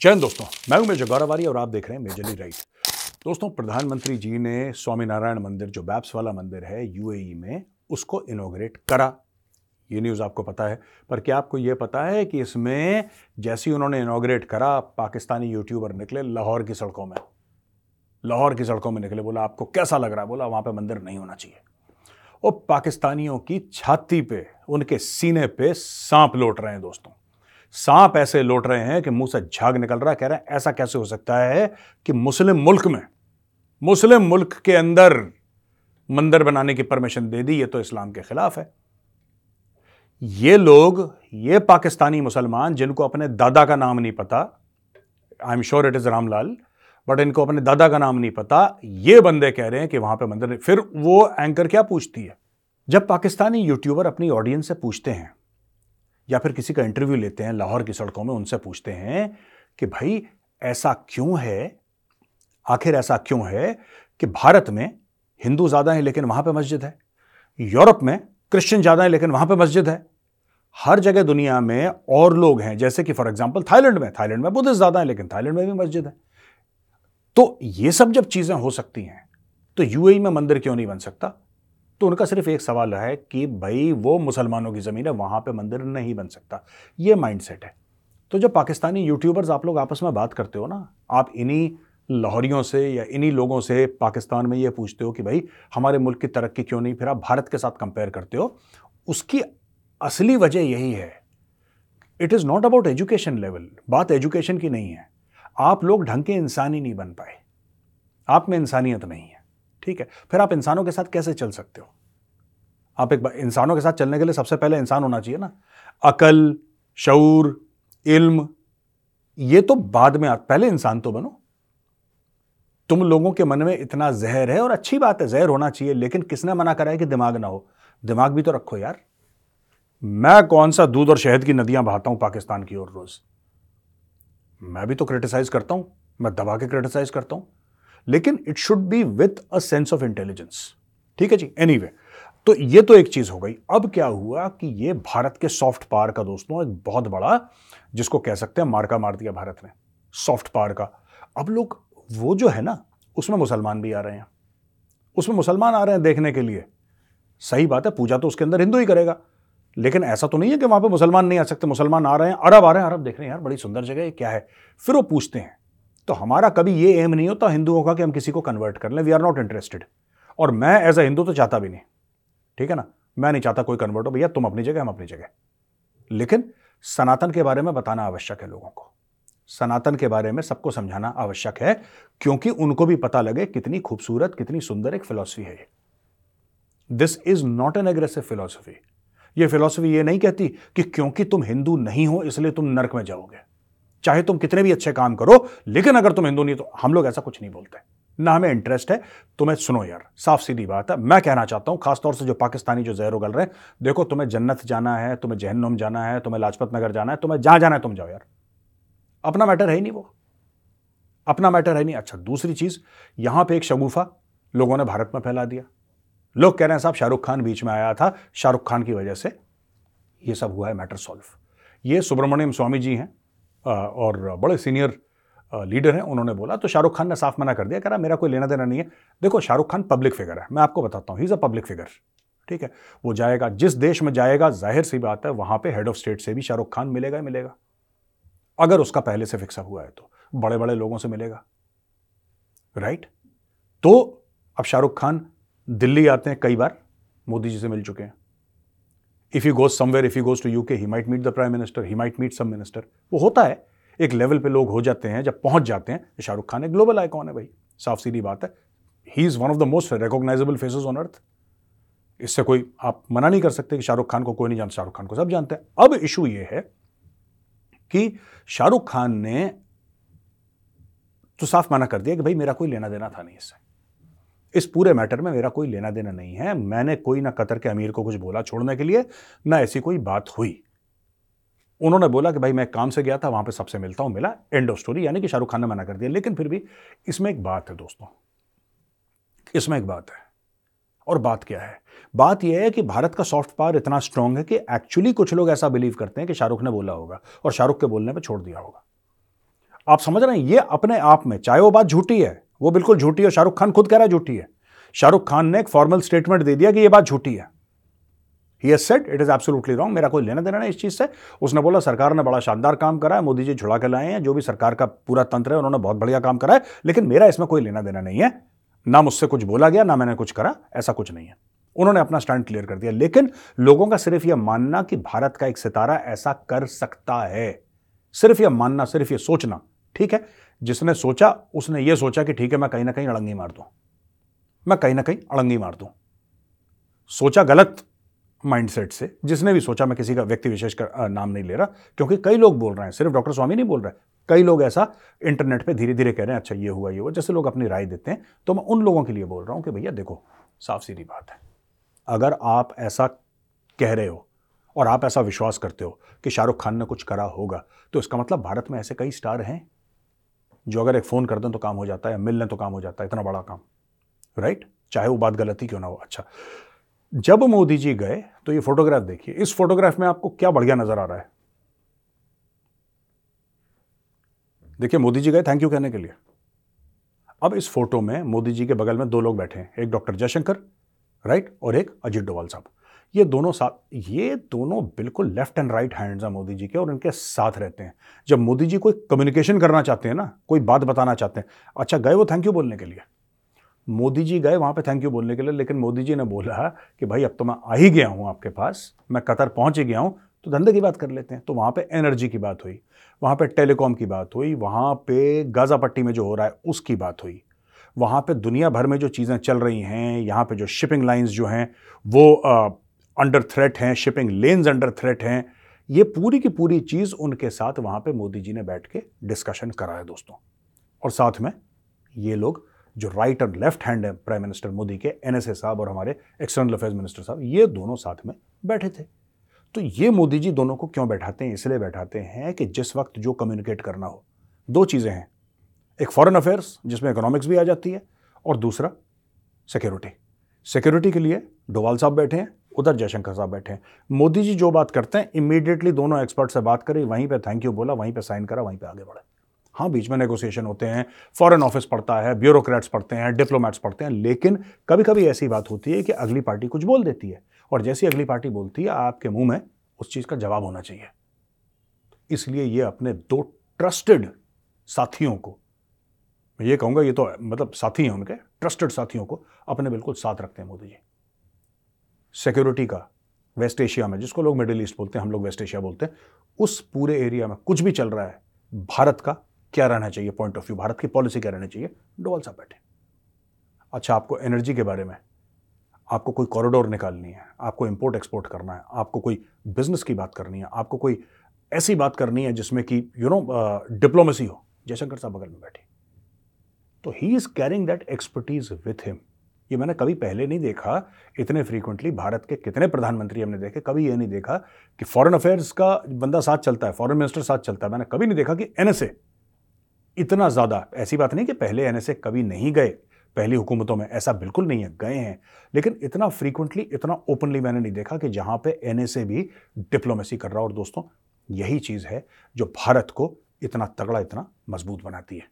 चैन दोस्तों, मैं हूँ मेजर गौरवारी और आप देख रहे हैं मेजरली राइट। दोस्तों, प्रधानमंत्री जी ने स्वामीनारायण मंदिर, जो बैप्स वाला मंदिर है, यूएई में, उसको इनोग्रेट करा। ये न्यूज़ आपको पता है, पर क्या आपको ये पता है कि इसमें जैसे ही उन्होंने इनोग्रेट करा, पाकिस्तानी यूट्यूबर निकले लाहौर की सड़कों में। लाहौर की सड़कों में निकले, बोला, आपको कैसा लग रहा है? बोला, वहाँ पर मंदिर नहीं होना चाहिए। और पाकिस्तानियों की छाती पे, उनके सीने पे सांप लौट रहे हैं दोस्तों। सांप ऐसे लौट रहे हैं कि मुँह से झाग निकल रहा है, कह रहे हैं, ऐसा कैसे हो सकता है कि मुस्लिम मुल्क में, मुस्लिम मुल्क के अंदर मंदिर बनाने की परमिशन दे दी, ये तो इस्लाम के खिलाफ है। ये लोग, ये पाकिस्तानी मुसलमान, जिनको अपने दादा का नाम नहीं पता, I am sure it is Ramlal, but इनको अपने दादा का नाम नहीं पता, ये बंदे कह रहे हैं कि वहाँ पे मंदिर, फिर वो एंकर क्या पूछती है? जब पाकिस्तानी यूट्यूबर अपनी ऑडियंस से पूछते हैं या फिर किसी का इंटरव्यू लेते हैं, लाहौर की सड़कों में उनसे पूछते हैं कि भाई, ऐसा क्यों है? आखिर ऐसा क्यों है कि भारत में हिंदू ज़्यादा हैं लेकिन वहाँ पे मस्जिद है? यूरोप में क्रिश्चियन ज़्यादा हैं लेकिन वहाँ पे मस्जिद है? हर जगह दुनिया में और लोग हैं, जैसे कि फॉर एग्ज़ाम्पल थाईलैंड में। थाईलैंड में बुद्धिस्ट ज़्यादा है लेकिन थाईलैंड में भी मस्जिद है। तो ये सब जब चीज़ें हो सकती हैं तो यूएई में मंदिर क्यों नहीं बन सकता? तो उनका सिर्फ़ एक सवाल है कि भाई वो मुसलमानों की ज़मीन है, वहाँ पे मंदिर नहीं बन सकता। ये माइंडसेट है। तो जब पाकिस्तानी यूट्यूबर्स आप लोग आपस में बात करते हो ना, आप इन्हीं लाहौरियों से या इन्हीं लोगों से पाकिस्तान में ये पूछते हो कि भाई हमारे मुल्क की तरक्की क्यों नहीं, फिर आप भारत के साथ कंपेयर करते हो, उसकी असली वजह यही है। It is not about education level बात एजुकेशन की नहीं है। आप लोग ढंग के इंसान ही नहीं बन पाए। आप में इंसानियत नहीं है। ठीक है। फिर आप इंसानों के साथ कैसे चल सकते हो? आप एक इंसानों के साथ चलने के लिए सबसे पहले इंसान होना चाहिए ना। अकल, शऊर, इल्म, ये तो बाद में आप पहले इंसान तो बनो। तुम लोगों के मन में इतना जहर है और अच्छी बात है, जहर होना चाहिए, लेकिन किसने मना करा है कि दिमाग ना हो? दिमाग भी तो रखो यार। मैं कौन सा दूध और शहद की नदियाँ बहाता हूँ पाकिस्तान की ओर रोज? मैं भी तो क्रिटिसाइज करता हूँ। मैं दबा के क्रिटिसाइज करता हूँ। लेकिन it should be with a sense of intelligence ठीक है जी? एनी anyway, तो ये तो एक चीज़ हो गई। अब क्या हुआ कि ये भारत के सॉफ्ट पावर का दोस्तों एक बहुत बड़ा जिसको कह सकते हैं मार्का मार दिया भारत ने सॉफ्ट पावर का। अब लोग वो जो है ना उसमें मुसलमान भी आ रहे हैं। उसमें मुसलमान आ रहे हैं देखने के लिए। सही बात है पूजा तो उसके अंदर हिंदू ही करेगा। लेकिन ऐसा तो नहीं है कि वहाँ पे मुसलमान नहीं आ सकते। मुसलमान आ रहे हैं अरब आ रहे हैं। अरब देख रहे हैं यार बड़ी सुंदर जगह है क्या है? फिर वो पूछते हैं तो हमारा कभी ये एम नहीं होता हिंदुओं का कि हम किसी को कन्वर्ट कर लें। वी आर नॉट इंटरेस्टेड और मैं एज अ हिंदू तो चाहता भी नहीं। ठीक है ना? मैं नहीं चाहता कोई कन्वर्ट हो। भैया, तुम अपनी जगह, हम अपनी जगह। लेकिन सनातन के बारे में बताना आवश्यक है लोगों को। सनातन के बारे में सबको समझाना आवश्यक है, क्योंकि उनको भी पता लगे कितनी खूबसूरत, कितनी सुंदर एक फिलॉसफी है ये। This is not an aggressive philosophy ये फिलॉसफी ये नहीं कहती कि क्योंकि तुम हिंदू नहीं हो, इसलिए तुम नरक में जाओगे। चाहे तुम कितने भी अच्छे काम करो, लेकिन अगर तुम हिंदू नहीं तो हम लोग ऐसा कुछ नहीं बोलते। ना हमें इंटरेस्ट है। तुम्हें सुनो यार साफ़ सीधी बात है। मैं कहना चाहता हूँ, खासतौर से जो पाकिस्तानी जो जहर उगल रहे हैं, देखो तुम्हें जन्नत जाना है, तुम्हें जहन्नुम जाना है, तुम्हें लाजपत नगर जाना है, तुम्हें जहाँ जाना है तुम जाओ यार। अपना मैटर है ही नहीं वो। अपना मैटर है नहीं। अच्छा दूसरी चीज़, यहाँ पे एक शगुफा लोगों ने भारत में फैला दिया। लोग कह रहे हैं, साहब, शाहरुख खान बीच में आया था, शाहरुख खान की वजह से ये सब हुआ है मैटर सॉल्व ये सुब्रमण्यम स्वामी जी हैं। और बड़े सीनियर लीडर हैं, उन्होंने बोला तो शाहरुख खान ने साफ़ मना कर दिया, कह रहा, मेरा कोई लेना देना नहीं है। देखो, शाहरुख खान पब्लिक फिगर है, मैं आपको बताता हूँ he is a public figure ठीक है? वो जाएगा, जिस देश में जाएगा, ज़ाहिर सी बात है, वहाँ पे हेड ऑफ़ स्टेट से भी शाहरुख खान मिलेगा ही मिलेगा। अगर उसका पहले से फिक्स हुआ है तो बड़े बड़े लोगों से मिलेगा राइट तो अब शाहरुख खान दिल्ली आते हैं, कई बार, मोदी जी से मिल चुके हैं। If you goes somewhere if you goes to UK he might meet the prime minister he might meet some minister वो होता है। एक लेवल पे लोग हो जाते हैं, जब पहुँच जाते हैं शाहरुख खान एक ग्लोबल आइकॉन है भाई। साफ़ सीधी बात है। He is one of the most recognisable faces on earth इससे कोई आप मना नहीं कर सकते कि शाहरुख खान को कोई नहीं जानता। शाहरुख खान को सब जानते हैं। अब इशू ये है कि शाहरुख खान ने तो साफ़ मना कर दिया कि भाई मेरा कोई लेना देना था नहीं इससे। इस पूरे मैटर में मेरा कोई लेना देना नहीं है। मैंने कोई ना कतर के अमीर को कुछ बोला छोड़ने के लिए, ना ऐसी कोई बात हुई। उन्होंने बोला कि भाई मैं काम से गया था, वहाँ पे सबसे मिलता हूँ, मिला। एंड ऑफ़ स्टोरी यानी कि शाहरुख खान ने मना कर दिया। लेकिन फिर भी इसमें एक बात है दोस्तों। इसमें एक बात है। और बात क्या है? बात यह है कि भारत का सॉफ्ट पावर इतना स्ट्रांग है कि एक्चुअली कुछ लोग ऐसा बिलीव करते हैं कि शाहरुख ने बोला होगा और शाहरुख के बोलने पर छोड़ दिया होगा। आप समझ रहे हैं, ये अपने आप में, चाहे वो बात झूठी है वो बिल्कुल झूठी है, शाहरुख खान खुद कह रहा है झूठी है। शाहरुख खान ने एक फॉर्मल स्टेटमेंट दे दिया कि ये बात झूठी है। He has said it is absolutely wrong मेरा कोई लेना देना नहीं इस चीज़ से। उसने बोला, सरकार ने बड़ा शानदार काम करा है, मोदी जी छुड़ा के लाए हैं, जो भी सरकार का पूरा तंत्र है, उन्होंने बहुत बढ़िया काम करा है, लेकिन मेरा इसमें कोई लेना देना नहीं है। ना मुझसे कुछ बोला गया, ना मैंने कुछ करा, ऐसा कुछ नहीं है। उन्होंने अपना स्टैंड क्लियर कर दिया। लेकिन लोगों का सिर्फ़ यह मानना कि भारत का एक सितारा ऐसा कर सकता है, सिर्फ़ यह मानना, सिर्फ़ यह सोचना ठीक है, जिसने सोचा, उसने यह सोचा कि ठीक है, मैं कहीं ना कहीं अड़ंगी मार दूँ। मैं कहीं ना कहीं अड़ंगी मार दूँ। सोचा गलत माइंडसेट से, जिसने भी सोचा, मैं किसी का व्यक्ति विशेष का नाम नहीं ले रहा, क्योंकि कई लोग बोल रहे हैं, सिर्फ़ डॉक्टर स्वामी नहीं बोल रहे, कई लोग ऐसा इंटरनेट पे धीरे धीरे कह रहे हैं अच्छा ये हुआ ये हुआ। जैसे लोग अपनी राय देते हैं तो मैं उन लोगों के लिए बोल रहा हूँ कि भैया, देखो साफ़ सीधी बात है। अगर आप ऐसा कह रहे हो और आप ऐसा विश्वास करते हो कि शाहरुख खान ने कुछ करा होगा तो इसका मतलब भारत में ऐसे कई स्टार हैं। जो अगर एक फ़ोन कर दें तो काम हो जाता है मिल लें तो काम हो जाता है, इतना बड़ा काम राइट चाहे वो बात गलत ही क्यों ना हो अच्छा। जब मोदी जी गए तो ये फोटोग्राफ देखिए, इस फोटोग्राफ में आपको क्या बढ़िया नज़र आ रहा है? देखिए, मोदी जी गए थैंक यू कहने के लिए। अब इस फ़ोटो में मोदी जी के बगल में दो लोग बैठे हैं, एक डॉक्टर जयशंकर राइट और एक अजीत डोवाल साहब। ये दोनों साथ ये दोनों बिल्कुल लेफ़्ट एंड राइट हैंड्स हैं मोदी जी के और इनके साथ रहते हैं। जब मोदी जी कोई कम्युनिकेशन करना चाहते हैं ना, कोई बात बताना चाहते हैं अच्छा गए वो थैंक यू बोलने के लिए? मोदी जी गए वहाँ पे थैंक यू बोलने के लिए, लेकिन मोदी जी ने बोला कि भाई अब तो मैं आ ही गया हूँ आपके पास, मैं कतर पहुँच ही गया हूँ तो धंधे की बात कर लेते हैं। तो वहाँ पे एनर्जी की बात हुई, वहाँ पे टेलीकॉम की बात हुई, वहाँ पे गाज़ा पट्टी में जो हो रहा है उसकी बात हुई। वहाँ पे दुनिया भर में जो चीज़ें चल रही हैं, यहाँ पे जो शिपिंग लाइंस जो हैं, वो अंडर थ्रेट हैं शिपिंग लेन्स अंडर थ्रेट हैं, ये पूरी की पूरी चीज़ उनके साथ वहाँ पे मोदी जी ने बैठ के डिस्कशन करा है दोस्तों। और साथ में ये लोग जो राइट और लेफ़्ट हैंड है प्राइम मिनिस्टर मोदी के एनएसए साहब और हमारे एक्सटर्नल अफेयर्स मिनिस्टर साहब, ये दोनों साथ में बैठे थे। तो ये मोदी जी दोनों को क्यों बैठाते हैं? इसलिए बैठाते हैं कि जिस वक्त जो कम्युनिकेट करना हो। दो चीज़ें हैं। एक फॉरेन अफेयर्स जिसमें इकोनॉमिक्स भी आ जाती है, और दूसरा सिक्योरिटी सिक्योरिटी के लिए डोवाल साहब बैठे हैं। उधर जयशंकर साहब बैठे हैं। मोदी जी जो बात करते हैं इमीडिएटली दोनों एक्सपर्ट से बात करी, वहीं पे थैंक यू बोला, वहीं पे साइन करा, वहीं पे आगे बढ़े। हाँ बीच में नेगोशिएशन होते हैं फॉरेन ऑफ़िस पढ़ता है ब्यूरोक्रेट्स पढ़ते हैं डिप्लोमेट्स पढ़ते हैं, लेकिन कभी कभी ऐसी बात होती है कि अगली पार्टी कुछ बोल देती है, और जैसी अगली पार्टी बोलती है, आपके मुँह में उस चीज़ का जवाब होना चाहिए। इसलिए ये अपने दो ट्रस्टेड साथियों को, मैं ये कहूँगा, ये तो मतलब साथी हैं उनके ट्रस्टेड साथियों को अपने बिल्कुल साथ रखते हैं मोदी जी। सिक्योरिटी का वेस्ट एशिया में, जिसको लोग मिडिल ईस्ट बोलते हैं, हम लोग वेस्ट एशिया बोलते हैं, उस पूरे एरिया में कुछ भी चल रहा है, भारत का क्या रहना चाहिए पॉइंट ऑफ़ व्यू भारत की पॉलिसी क्या रहनी चाहिए डोवाल साहब बैठे। अच्छा आपको एनर्जी के बारे में, आपको कोई कॉरिडोर निकालनी है, आपको इंपोर्ट एक्सपोर्ट करना है, आपको कोई बिज़नेस की बात करनी है, आपको कोई ऐसी बात करनी है जिसमें कि यू नो डिप्लोमेसी हो, जयशंकर साहब बगल में बैठे। तो he is carrying that expertise with him ये मैंने कभी पहले नहीं देखा इतने फ्रीक्वेंटली भारत के कितने प्रधानमंत्री हमने देखे, कभी ये नहीं देखा कि फॉरेन अफेयर्स का बंदा साथ चलता है फॉरेन मिनिस्टर साथ चलता है। मैंने कभी नहीं देखा कि एनएसए इतना ज़्यादा, ऐसी बात नहीं कि पहले एनएसए कभी नहीं गए, पहली हुकूमतों में ऐसा बिल्कुल नहीं है, गए हैं। लेकिन इतना फ्रीक्वेंटली इतना ओपनली मैंने नहीं देखा कि जहाँ पे एनएसए भी डिप्लोमेसी कर रहा और दोस्तों, यही चीज़ है जो भारत को इतना तगड़ा, इतना मज़बूत बनाती है।